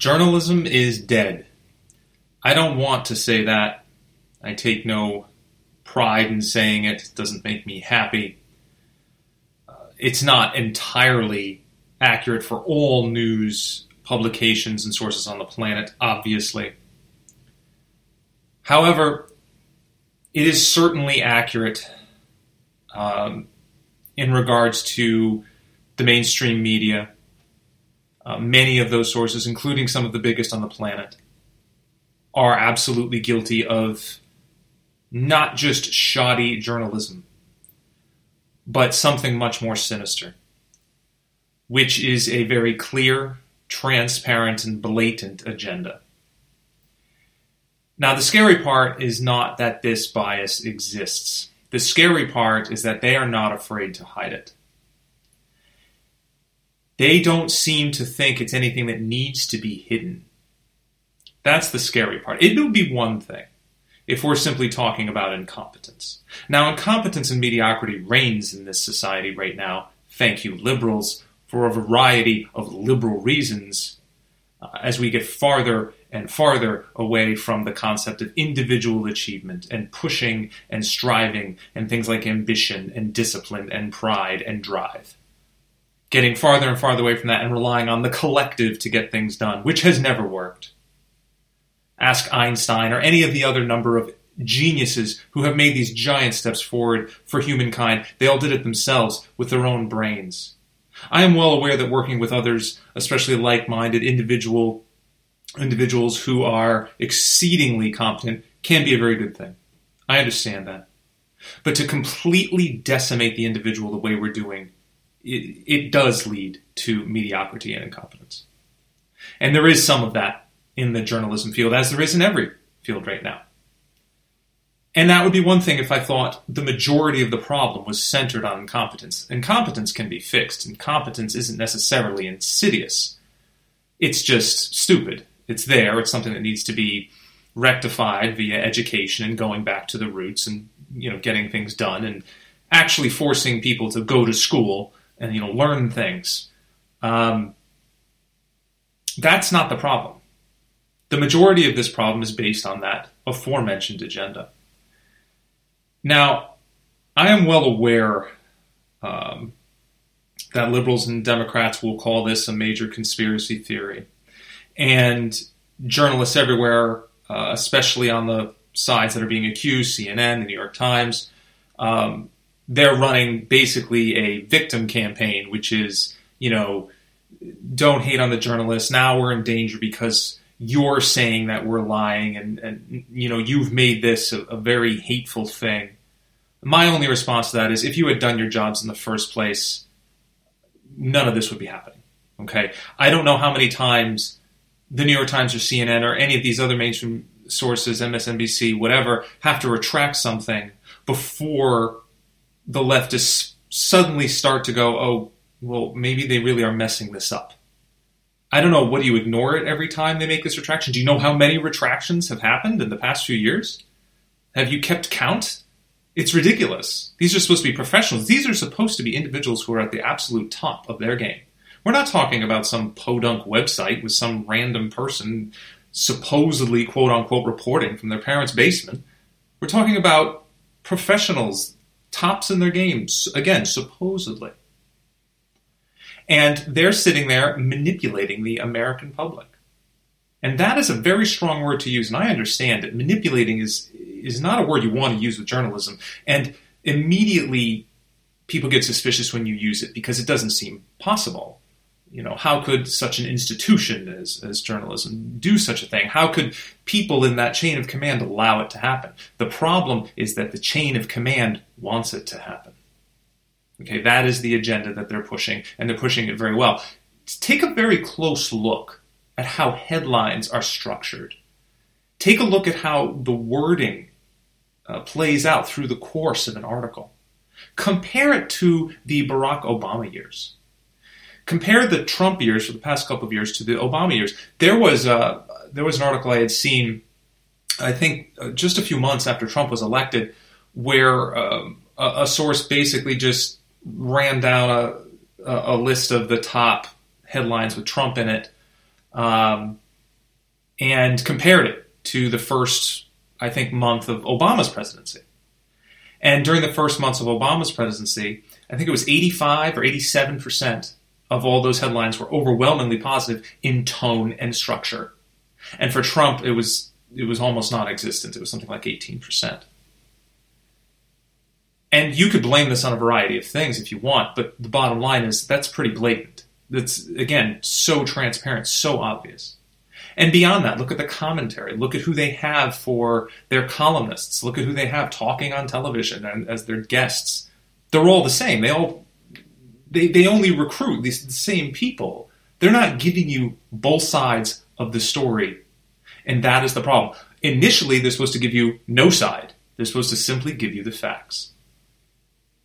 Journalism is dead. I don't want to say that. I take no pride in saying it. It doesn't make me happy. Uh, it's not entirely accurate for all news publications and sources on the planet, obviously. However, it is certainly accurate um, in regards to the mainstream media. Uh, many of those sources, including some of the biggest on the planet, are absolutely guilty of not just shoddy journalism, but something much more sinister, which is a very clear, transparent, and blatant agenda. Now, the scary part is not that this bias exists. The scary part is that they are not afraid to hide it. They don't seem to think it's anything that needs to be hidden. That's the scary part. It would be one thing if we're simply talking about incompetence. Now, incompetence and mediocrity reigns in this society right now. Thank you, liberals, for a variety of liberal reasons. Uh, as we get farther and farther away from the concept of individual achievement and pushing and striving and things like ambition and discipline and pride and drive. Getting farther and farther away from that and relying on the collective to get things done, which has never worked. Ask Einstein or any of the other number of geniuses who have made these giant steps forward for humankind. They all did it themselves with their own brains. I am well aware that working with others, especially like minded individual individuals who are exceedingly competent can be a very good thing. I understand that. But to completely decimate the individual the way we're doing, it, it does lead to mediocrity and incompetence. And there is some of that in the journalism field, as there is in every field right now. And that would be one thing if I thought the majority of the problem was centered on incompetence. Incompetence can be fixed. Incompetence isn't necessarily insidious. It's just stupid it's there. It's something that needs to be rectified via education and going back to the roots and you know getting things done and actually forcing people to go to school and you know learn things. Um, that's not the problem. The majority of this problem is based on that aforementioned agenda. Now, I am well aware um, that liberals and Democrats will call this a major conspiracy theory and journalists everywhere, uh, especially on the sides that are being accused, CNN, the New York Times, um, they're running basically a victim campaign, which is, you know, don't hate on the journalists. Now we're in danger because you're saying that we're lying and, and you know, you've made this a, a very hateful thing. My only response to that is if you had done your jobs in the first place, none of this would be happening. Okay. I don't know how many times the New York Times or CNN or any of these other mainstream sources, MSNBC, whatever, have to retract something before the leftists suddenly start to go, oh, well, maybe they really are messing this up. I don't know. What do you ignore it every time they make this retraction? Do you know how many retractions have happened in the past few years? Have you kept count? It's ridiculous. These are supposed to be professionals. These are supposed to be individuals who are at the absolute top of their game. We're not talking about some podunk website with some random person supposedly quote unquote reporting from their parents' basement. We're talking about professionals, tops in their games, again, supposedly. And they're sitting there manipulating the American public. And that is a very strong word to use, and I understand that manipulating is is not a word you want to use with journalism. And immediately people get suspicious when you use it because it doesn't seem possible you know, how could such an institution as, as journalism do such a thing? How could people in that chain of command allow it to happen? The problem is that the chain of command wants it to happen. Okay, that is the agenda that they're pushing, and they're pushing it very well. Take a very close look at how headlines are structured. Take a look at how the wording uh, plays out through the course of an article. Compare it to the Barack Obama years compare the Trump years for the past couple of years to the Obama years. There was uh, there was an article I had seen, I think uh, just a few months after Trump was elected, where um, a, a, source basically just ran down a, a, list of the top headlines with Trump in it. Um, and compared it to the first, I think, month of Obama's presidency. And during the first months of Obama's presidency, I think it was 85 or 87 percent of all those headlines were overwhelmingly positive in tone and structure. And for Trump, it was it was almost non-existent. It was something like 18 percent. And you could blame this on a variety of things if you want, but the bottom line is that's pretty blatant. That's again so transparent, so obvious. And beyond that, look at the commentary. Look at who they have for their columnists. Look at who they have talking on television and as their guests. They're all the same. They all they, they only recruit these the same people. They're not giving you both sides of the story. And that is the problem. Initially, they're supposed to give you no side. They're supposed to simply give you the facts.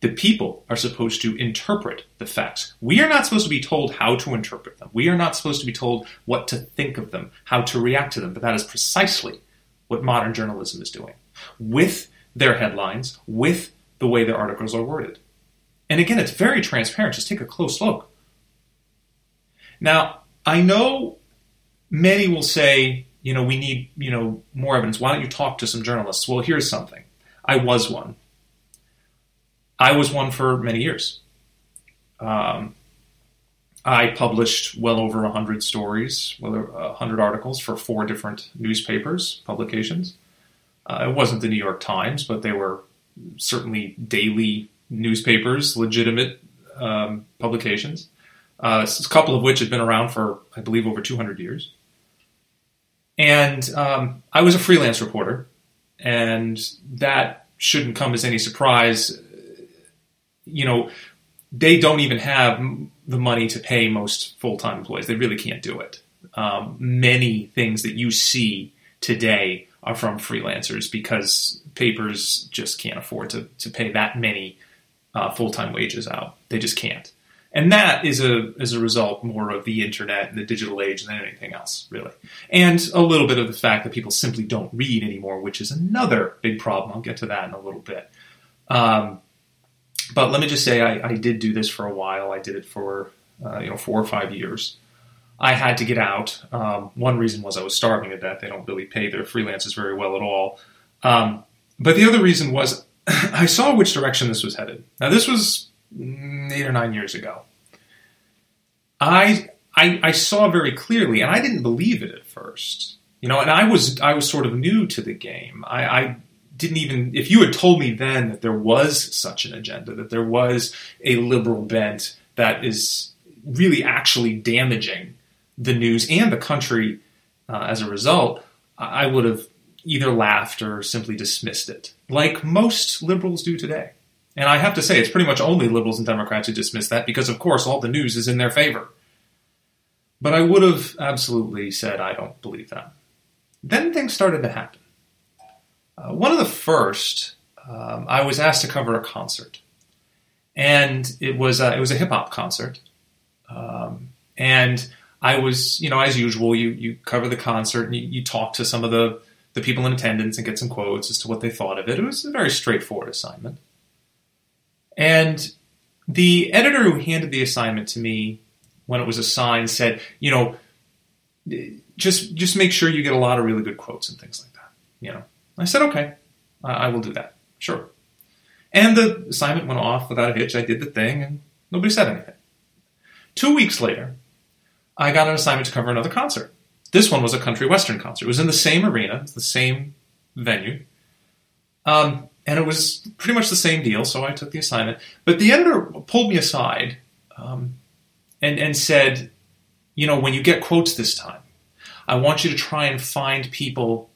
The people are supposed to interpret the facts. We are not supposed to be told how to interpret them. We are not supposed to be told what to think of them, how to react to them. But that is precisely what modern journalism is doing with their headlines, with the way their articles are worded. And again, it's very transparent. Just take a close look. Now, I know many will say, you know, we need, you know, more evidence. Why don't you talk to some journalists? Well, here's something. I was one. I was one for many years. Um, I published well over 100 stories, well, 100 articles for four different newspapers, publications. Uh, it wasn't the New York Times, but they were certainly daily newspapers, legitimate um, publications, uh, a couple of which had been around for, I believe, over 200 years. And um, I was a freelance reporter, and that shouldn't come as any surprise. You know, they don't even have the money to pay most full time employees. They really can't do it. Um, many things that you see today are from freelancers because papers just can't afford to, to pay that many uh, full time wages out. They just can't. And that is a is a result more of the internet and the digital age than anything else, really. And a little bit of the fact that people simply don't read anymore, which is another big problem. I'll get to that in a little bit. Um, but let me just say, I, I, did do this for a while. I did it for uh, you know four or five years. I had to get out. Um, one reason was I was starving to death. They don't really pay their freelancers very well at all. Um, but the other reason was I saw which direction this was headed. Now, this was eight or nine years ago. I, I, I saw very clearly, and I didn't believe it at first. You know, and I was I was sort of new to the game. I, I didn't even if you had told me then that there was such an agenda, that there was a liberal bent that is really actually damaging the news and the country uh, as a result, I would have either laughed or simply dismissed it, like most liberals do today. And I have to say, it's pretty much only liberals and Democrats who dismiss that because, of course, all the news is in their favor. But I would have absolutely said, I don't believe that. Then things started to happen. Uh, one of the first, um, I was asked to cover a concert. And it was, it was a hip hop concert. Um, and I was, you know, as usual, you, you cover the concert and you, you talk to some of the the people in attendance and get some quotes as to what they thought of it. It was a very straightforward assignment. And the editor who handed the assignment to me when it was assigned said, you know, just just make sure you get a lot of really good quotes and things like that. You know, I said, okay, I will do that. Sure. And the assignment went off without a hitch. I did the thing, and nobody said anything. Two weeks later, I got an assignment to cover another concert. This one was a country western concert. It was in the same arena, the same venue. Um, and it was pretty much the same deal, so I took the assignment. But the editor pulled me aside um, and, and said, You know, when you get quotes this time, I want you to try and find people,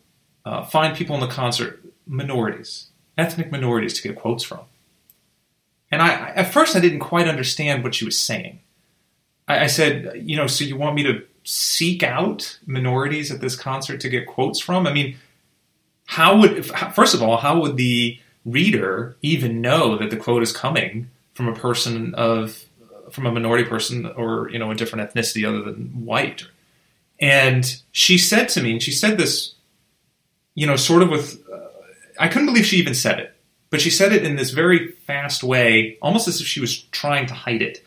uh, find people in the concert, minorities, ethnic minorities to get quotes from. And I, at first, I didn't quite understand what she was saying. I, I said, You know, so you want me to seek out minorities at this concert to get quotes from? I mean, how would first of all, how would the reader even know that the quote is coming from a person of from a minority person or you know a different ethnicity other than white? And she said to me, and she said this, you know, sort of with, uh, I couldn't believe she even said it, but she said it in this very fast way, almost as if she was trying to hide it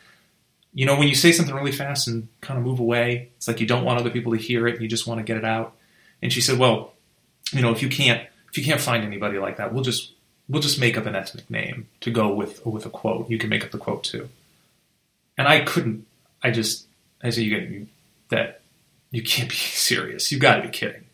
you know, when you say something really fast and kind of move away, it's like you don't want other people to hear it, you just want to get it out. And she said, "Well, you know, if you can't if you can't find anybody like that, we'll just we'll just make up an ethnic name to go with with a quote. You can make up the quote too." And I couldn't. I just I said, "You get that you can't be serious. You've got to be kidding."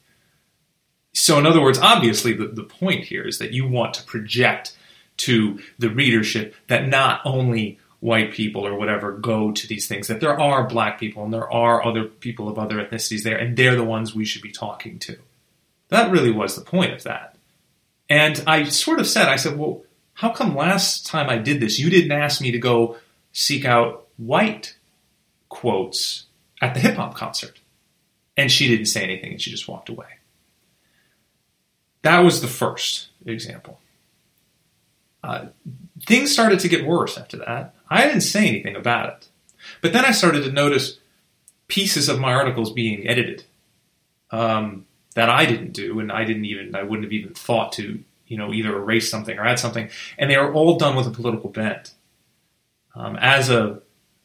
So, in other words, obviously, the, the point here is that you want to project to the readership that not only white people or whatever go to these things, that there are black people and there are other people of other ethnicities there, and they're the ones we should be talking to. That really was the point of that. And I sort of said, I said, well, how come last time I did this, you didn't ask me to go seek out white quotes at the hip hop concert? And she didn't say anything and she just walked away. That was the first example. Uh, things started to get worse after that. I didn't say anything about it. But then I started to notice pieces of my articles being edited um, that I didn't do, and I didn't even, I wouldn't have even thought to, you know, either erase something or add something. And they were all done with a political bent. Um, as a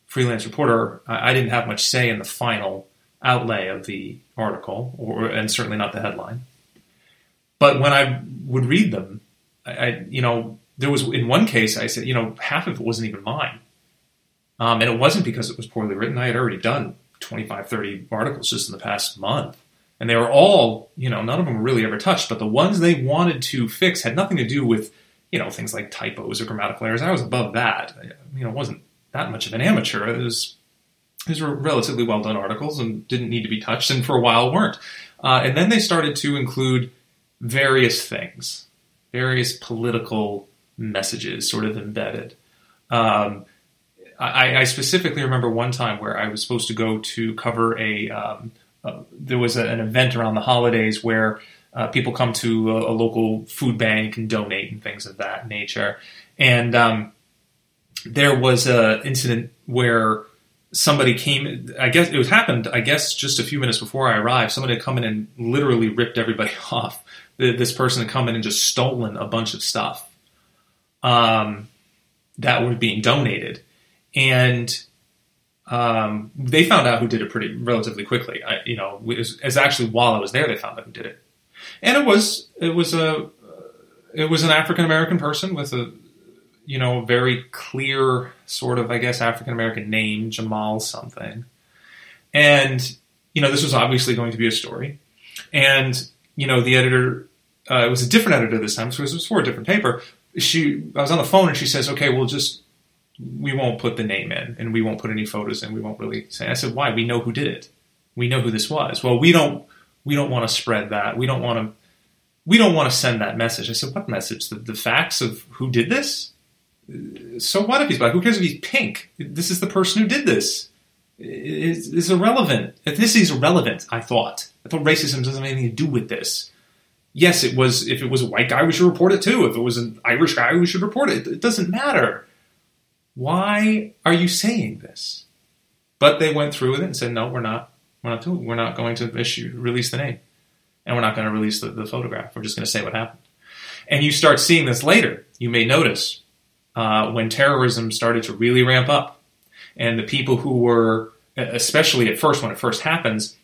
freelance reporter, I, I, didn't have much say in the final outlay of the article, or and certainly not the headline. But when I would read them, I, I you know, there was in one case I said, you know, half of it wasn't even mine. Um, and it wasn't because it was poorly written. I had already done 25, 30 articles just in the past month. And they were all, you know, none of them were really ever touched, but the ones they wanted to fix had nothing to do with, you know, things like typos or grammatical errors. I was above that. I, you know, wasn't that much of an amateur. It was, these were relatively well done articles and didn't need to be touched, and for a while weren't. Uh, and then they started to include various things, various political messages sort of embedded. Um, I, I, specifically remember one time where I was supposed to go to cover a. Um, there was a, an event around the holidays where uh, people come to a, a, local food bank and donate and things of that nature. And um, there was an incident where somebody came. I guess it was happened. I guess just a few minutes before I arrived, somebody had come in and literally ripped everybody off. This person had come in and just stolen a bunch of stuff um, that were being donated, and um, they found out who did it pretty relatively quickly. I, you know, it was, it was, actually while I was there they found out who did it, and it was it was a it was an African American person with a you know very clear sort of I guess African American name Jamal something, and you know this was obviously going to be a story, and you know the editor uh, it was a different editor this time, so it was for a different paper, she I was on the phone and she says, "Okay, we'll just we won't put the name in and we won't put any photos in. We won't really say." I said, "Why? We know who did it. We know who this was." Well, we don't we don't want to spread that. We don't want to we don't want to send that message. I said, "What message? The, the facts of who did this? So what if he's black? Who cares if he's pink? This is the person who did this." It's, it's irrelevant. Ethnicity is irrelevant. I thought. I thought racism doesn't have anything to do with this yes, it was. If it was a white guy, we should report it too. If it was an Irish guy, we should report it. It doesn't matter. Why are you saying this? But they went through with it and said, no, we're not. We're not doing. We're not going to issue release the name, and we're not going to release the, the photograph. We're just going to say what happened. And you start seeing this later. You may notice uh, when terrorism started to really ramp up, and the people who were, especially at first when it first happens,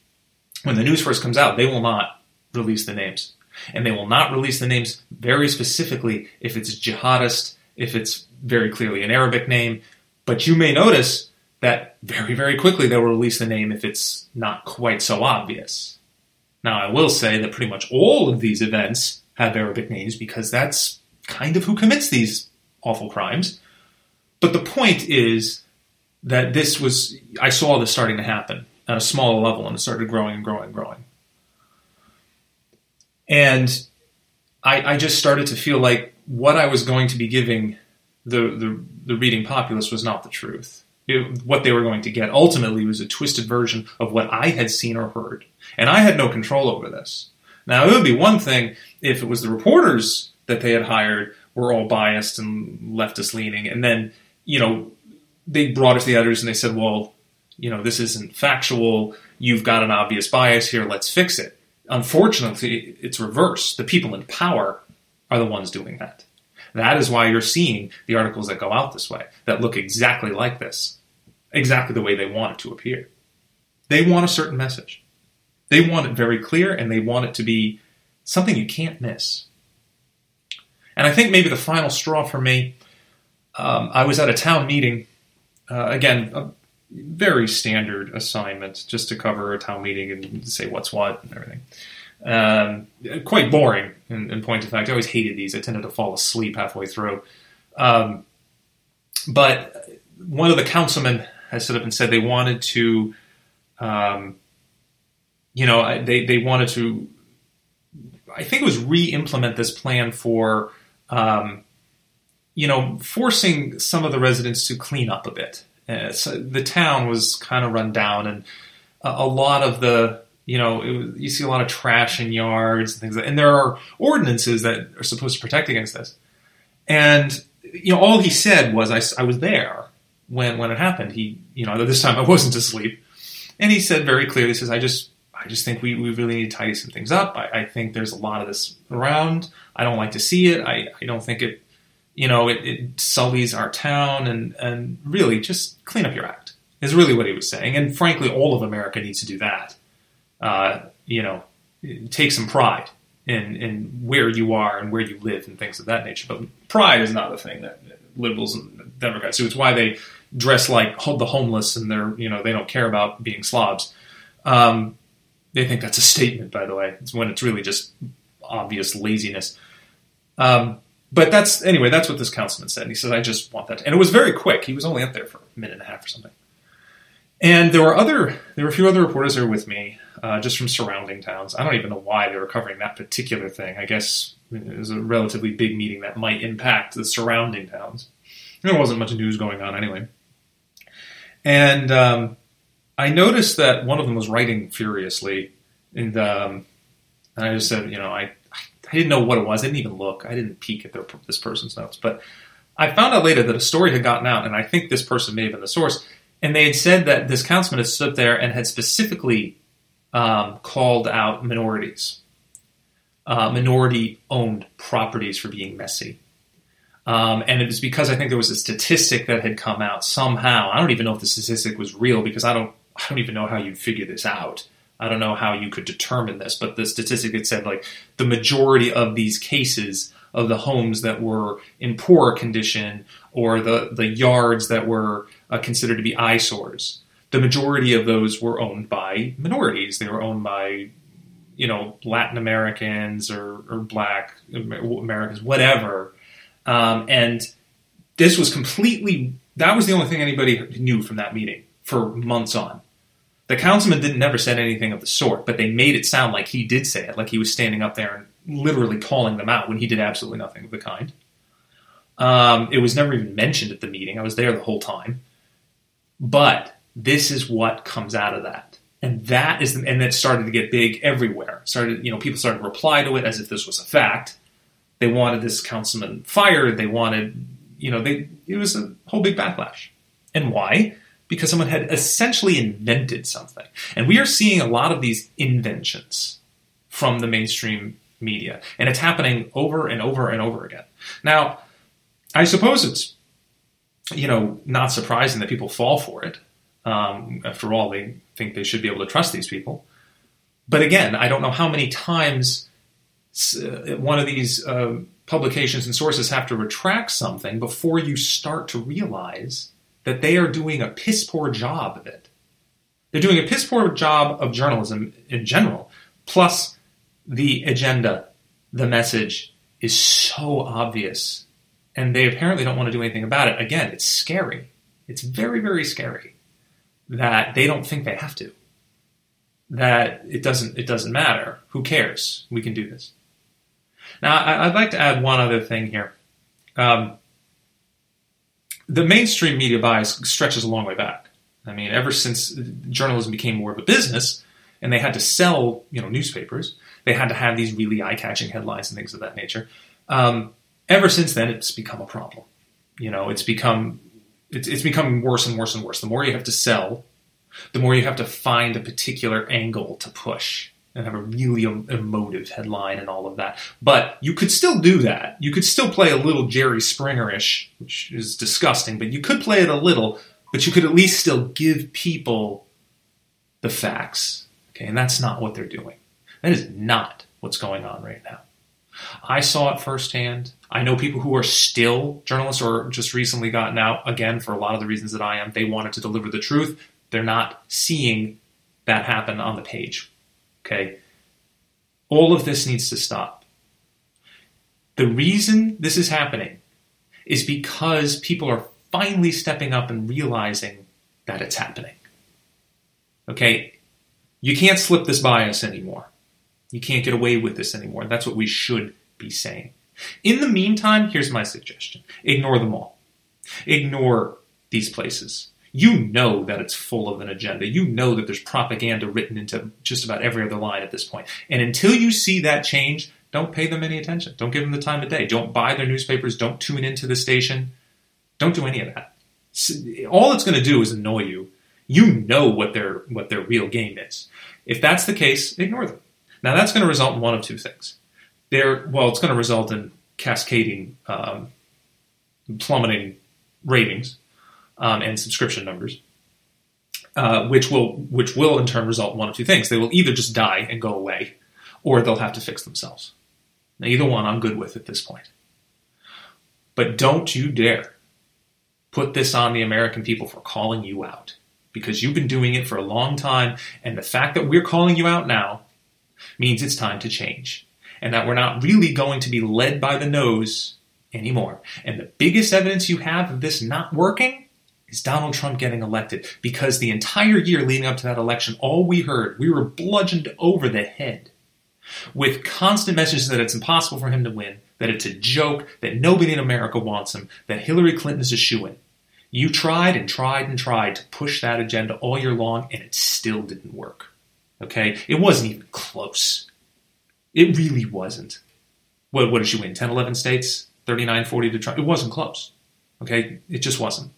when the news first comes out, they will not release the names and they will not release the names very specifically if it's jihadist, if it's very clearly an Arabic name. But you may notice that very, very quickly they will release the name if it's not quite so obvious. Now, I will say that pretty much all of these events have Arabic names because that's kind of who commits these awful crimes. But the point is that this was, I saw this starting to happen at a smaller level and it started growing and growing and growing. And I, I just started to feel like what I was going to be giving the, the, the reading populace was not the truth. It, what they were going to get ultimately was a twisted version of what I had seen or heard. And I had no control over this. Now, it would be one thing if it was the reporters that they had hired were all biased and leftist leaning, and then, you know, they brought it to the editors and they said, well, you know, this isn't factual. You've got an obvious bias here. Let's fix it. Unfortunately, it's reversed. The people in power are the ones doing that. That is why you're seeing the articles that go out this way, that look exactly like this, exactly the way they want it to appear. They want a certain message. They want it very clear, and they want it to be something you can't miss. And I think maybe the final straw for me, um, I was at a town meeting. Uh, again, very standard assignment, just to cover a town meeting and say what's what and everything. Um, quite boring in, in, point of fact. I always hated these. I tended to fall asleep halfway through. Um, but one of the councilmen has stood up and said they wanted to, um, you know, they, they wanted to, I think it was re-implement this plan for, um, you know, forcing some of the residents to clean up a bit. Uh, so the town was kind of run down, and a, a lot of the you know, was, you see a lot of trash in yards and things, like, and there are ordinances that are supposed to protect against this. And you know, all he said was, "I, I was there when when it happened." He, you know, this time I wasn't asleep, and he said very clearly, "He says I just I just think we, we really need to tidy some things up. I, I, think there's a lot of this around. I don't like to see it. I, I don't think it, you know, it, it sullies our town and, and really just clean up your act is really what he was saying. And frankly, all of America needs to do that uh, you know, take some pride in, in where you are and where you live and things of that nature. But pride is not the thing that liberals and Democrats do. It's why they dress like the homeless and they're, you know, they don't care about being slobs. Um, they think that's a statement, by the way. It's when it's really just obvious laziness. Um, but that's anyway. That's what this councilman said. And He said, "I just want that," and it was very quick. He was only up there for a minute and a half or something. And there were other, there were a few other reporters there with me uh, just from surrounding towns. I don't even know why they were covering that particular thing. I guess it was a relatively big meeting that might impact the surrounding towns. There wasn't much news going on anyway. And um, I noticed that one of them was writing furiously, and, um, and I just said, you know, I, I didn't know what it was. I didn't even look. I didn't peek at their, this person's notes. But I found out later that a story had gotten out, and I think this person may have been the source. And they had said that this councilman had stood there and had specifically um, called out minorities, uh, minority owned properties for being messy. Um, and it was because I think there was a statistic that had come out somehow. I don't even know if the statistic was real because I don't I don't even know how you'd figure this out. I don't know how you could determine this, but the statistic had said like the majority of these cases of the homes that were in poor condition or the, the yards that were uh, considered to be eyesores the majority of those were owned by minorities. They were owned by, you know, Latin Americans or, or Black Americans, whatever. Um, and this was completely, that was the only thing anybody knew from that meeting for months on. The councilman didn't never said anything of the sort, but they made it sound like he did say it, like he was standing up there and literally calling them out when he did absolutely nothing of the kind. Um, it was never even mentioned at the meeting. I was there the whole time. But this is what comes out of that. And that is, the, and it started to get big everywhere. Started, you know, people started to reply to it as if this was a fact. They wanted this councilman fired. They wanted, you know, they it was a whole big backlash. And why? Because someone had essentially invented something. And we are seeing a lot of these inventions from the mainstream media, and it's happening over and over and over again. Now, I suppose it's, you know, not surprising that people fall for it. Um, after all, they think they should be able to trust these people. But again, I don't know how many times uh, one of these uh, publications and sources have to retract something before you start to realize that they are doing a piss poor job of it. They're doing a piss poor job of journalism in general, plus the agenda, the message is so obvious, and they apparently don't want to do anything about it. Again, it's scary. It's very, very scary that they don't think they have to. That it doesn't it doesn't matter. Who cares? We can do this. Now, I, would like to add one other thing here. Um, the mainstream media bias stretches a long way back. I mean, ever since journalism became more of a business, and they had to sell, you know, newspapers, they had to have these really eye-catching headlines and things of that nature. Um, ever since then, it's become a problem. You know, it's become it's, it's becoming worse and worse and worse. The more you have to sell, the more you have to find a particular angle to push and have a really emotive headline and all of that. But you could still do that. You could still play a little Jerry Springer-ish, which is disgusting, but you could play it a little, but you could at least still give people the facts. Okay, and that's not what they're doing. That is not what's going on right now. I saw it firsthand. I know people who are still journalists or just recently gotten out, again, for a lot of the reasons that I am. They wanted to deliver the truth. They're not seeing that happen on the page. Okay? All of this needs to stop. The reason this is happening is because people are finally stepping up and realizing that it's happening. Okay? You can't slip this bias anymore. You can't get away with this anymore. That's what we should be saying. In the meantime, here's my suggestion ignore them all. Ignore these places. You know that it's full of an agenda. You know that there's propaganda written into just about every other line at this point. And until you see that change, don't pay them any attention. Don't give them the time of day. Don't buy their newspapers. Don't tune into the station. Don't do any of that. All it's going to do is annoy you. You know what their what their real game is. If that's the case, ignore them. Now that's going to result in one of two things. There, well, it's going to result in cascading, um, plummeting ratings um, and subscription numbers, uh, which will which will in turn result in one of two things. They will either just die and go away, or they'll have to fix themselves. Now, either one I'm good with at this point. But don't you dare put this on the American people for calling you out because you've been doing it for a long time, and the fact that we're calling you out now means it's time to change, and that we're not really going to be led by the nose anymore. And the biggest evidence you have of this not working is Donald Trump getting elected, because the entire year leading up to that election, all we heard, we were bludgeoned over the head with constant messages that it's impossible for him to win, that it's a joke, that nobody in America wants him, that Hillary Clinton is a shoo in. You tried and tried and tried to push that agenda all year long, and it still didn't work. Okay? It wasn't even close. It really wasn't. What, what did she win? 10, 11 states? 39, 40 to Trump? It wasn't close. Okay? It just wasn't.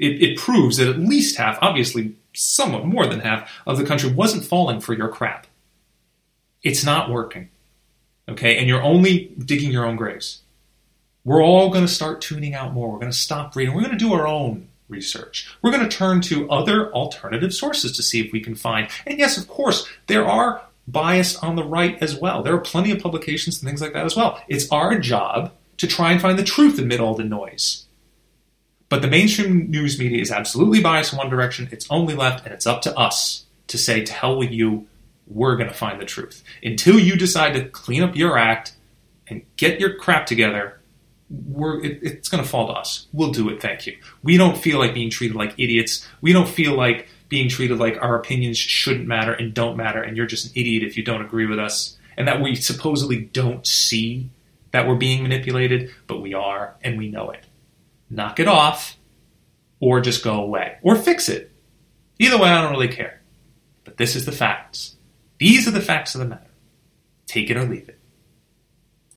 It, it proves that at least half, obviously somewhat more than half, of the country wasn't falling for your crap. It's not working. Okay? And you're only digging your own graves. We're all going to start tuning out more. We're going to stop reading. We're going to do our own research. We're going to turn to other alternative sources to see if we can find. And yes, of course, there are biased on the right as well. There are plenty of publications and things like that as well. It's our job to try and find the truth amid all the noise. But the mainstream news media is absolutely biased in one direction. It's only left, and it's up to us to say, to hell with you, we're going to find the truth. Until you decide to clean up your act and get your crap together, it, it's going to fall to us. We'll do it, thank you. We don't feel like being treated like idiots. We don't feel like being treated like our opinions shouldn't matter and don't matter, and you're just an idiot if you don't agree with us, and that we supposedly don't see that we're being manipulated, but we are, and we know it. Knock it off, or just go away, or fix it. Either way, I don't really care. But this is the facts. These are the facts of the matter. Take it or leave it.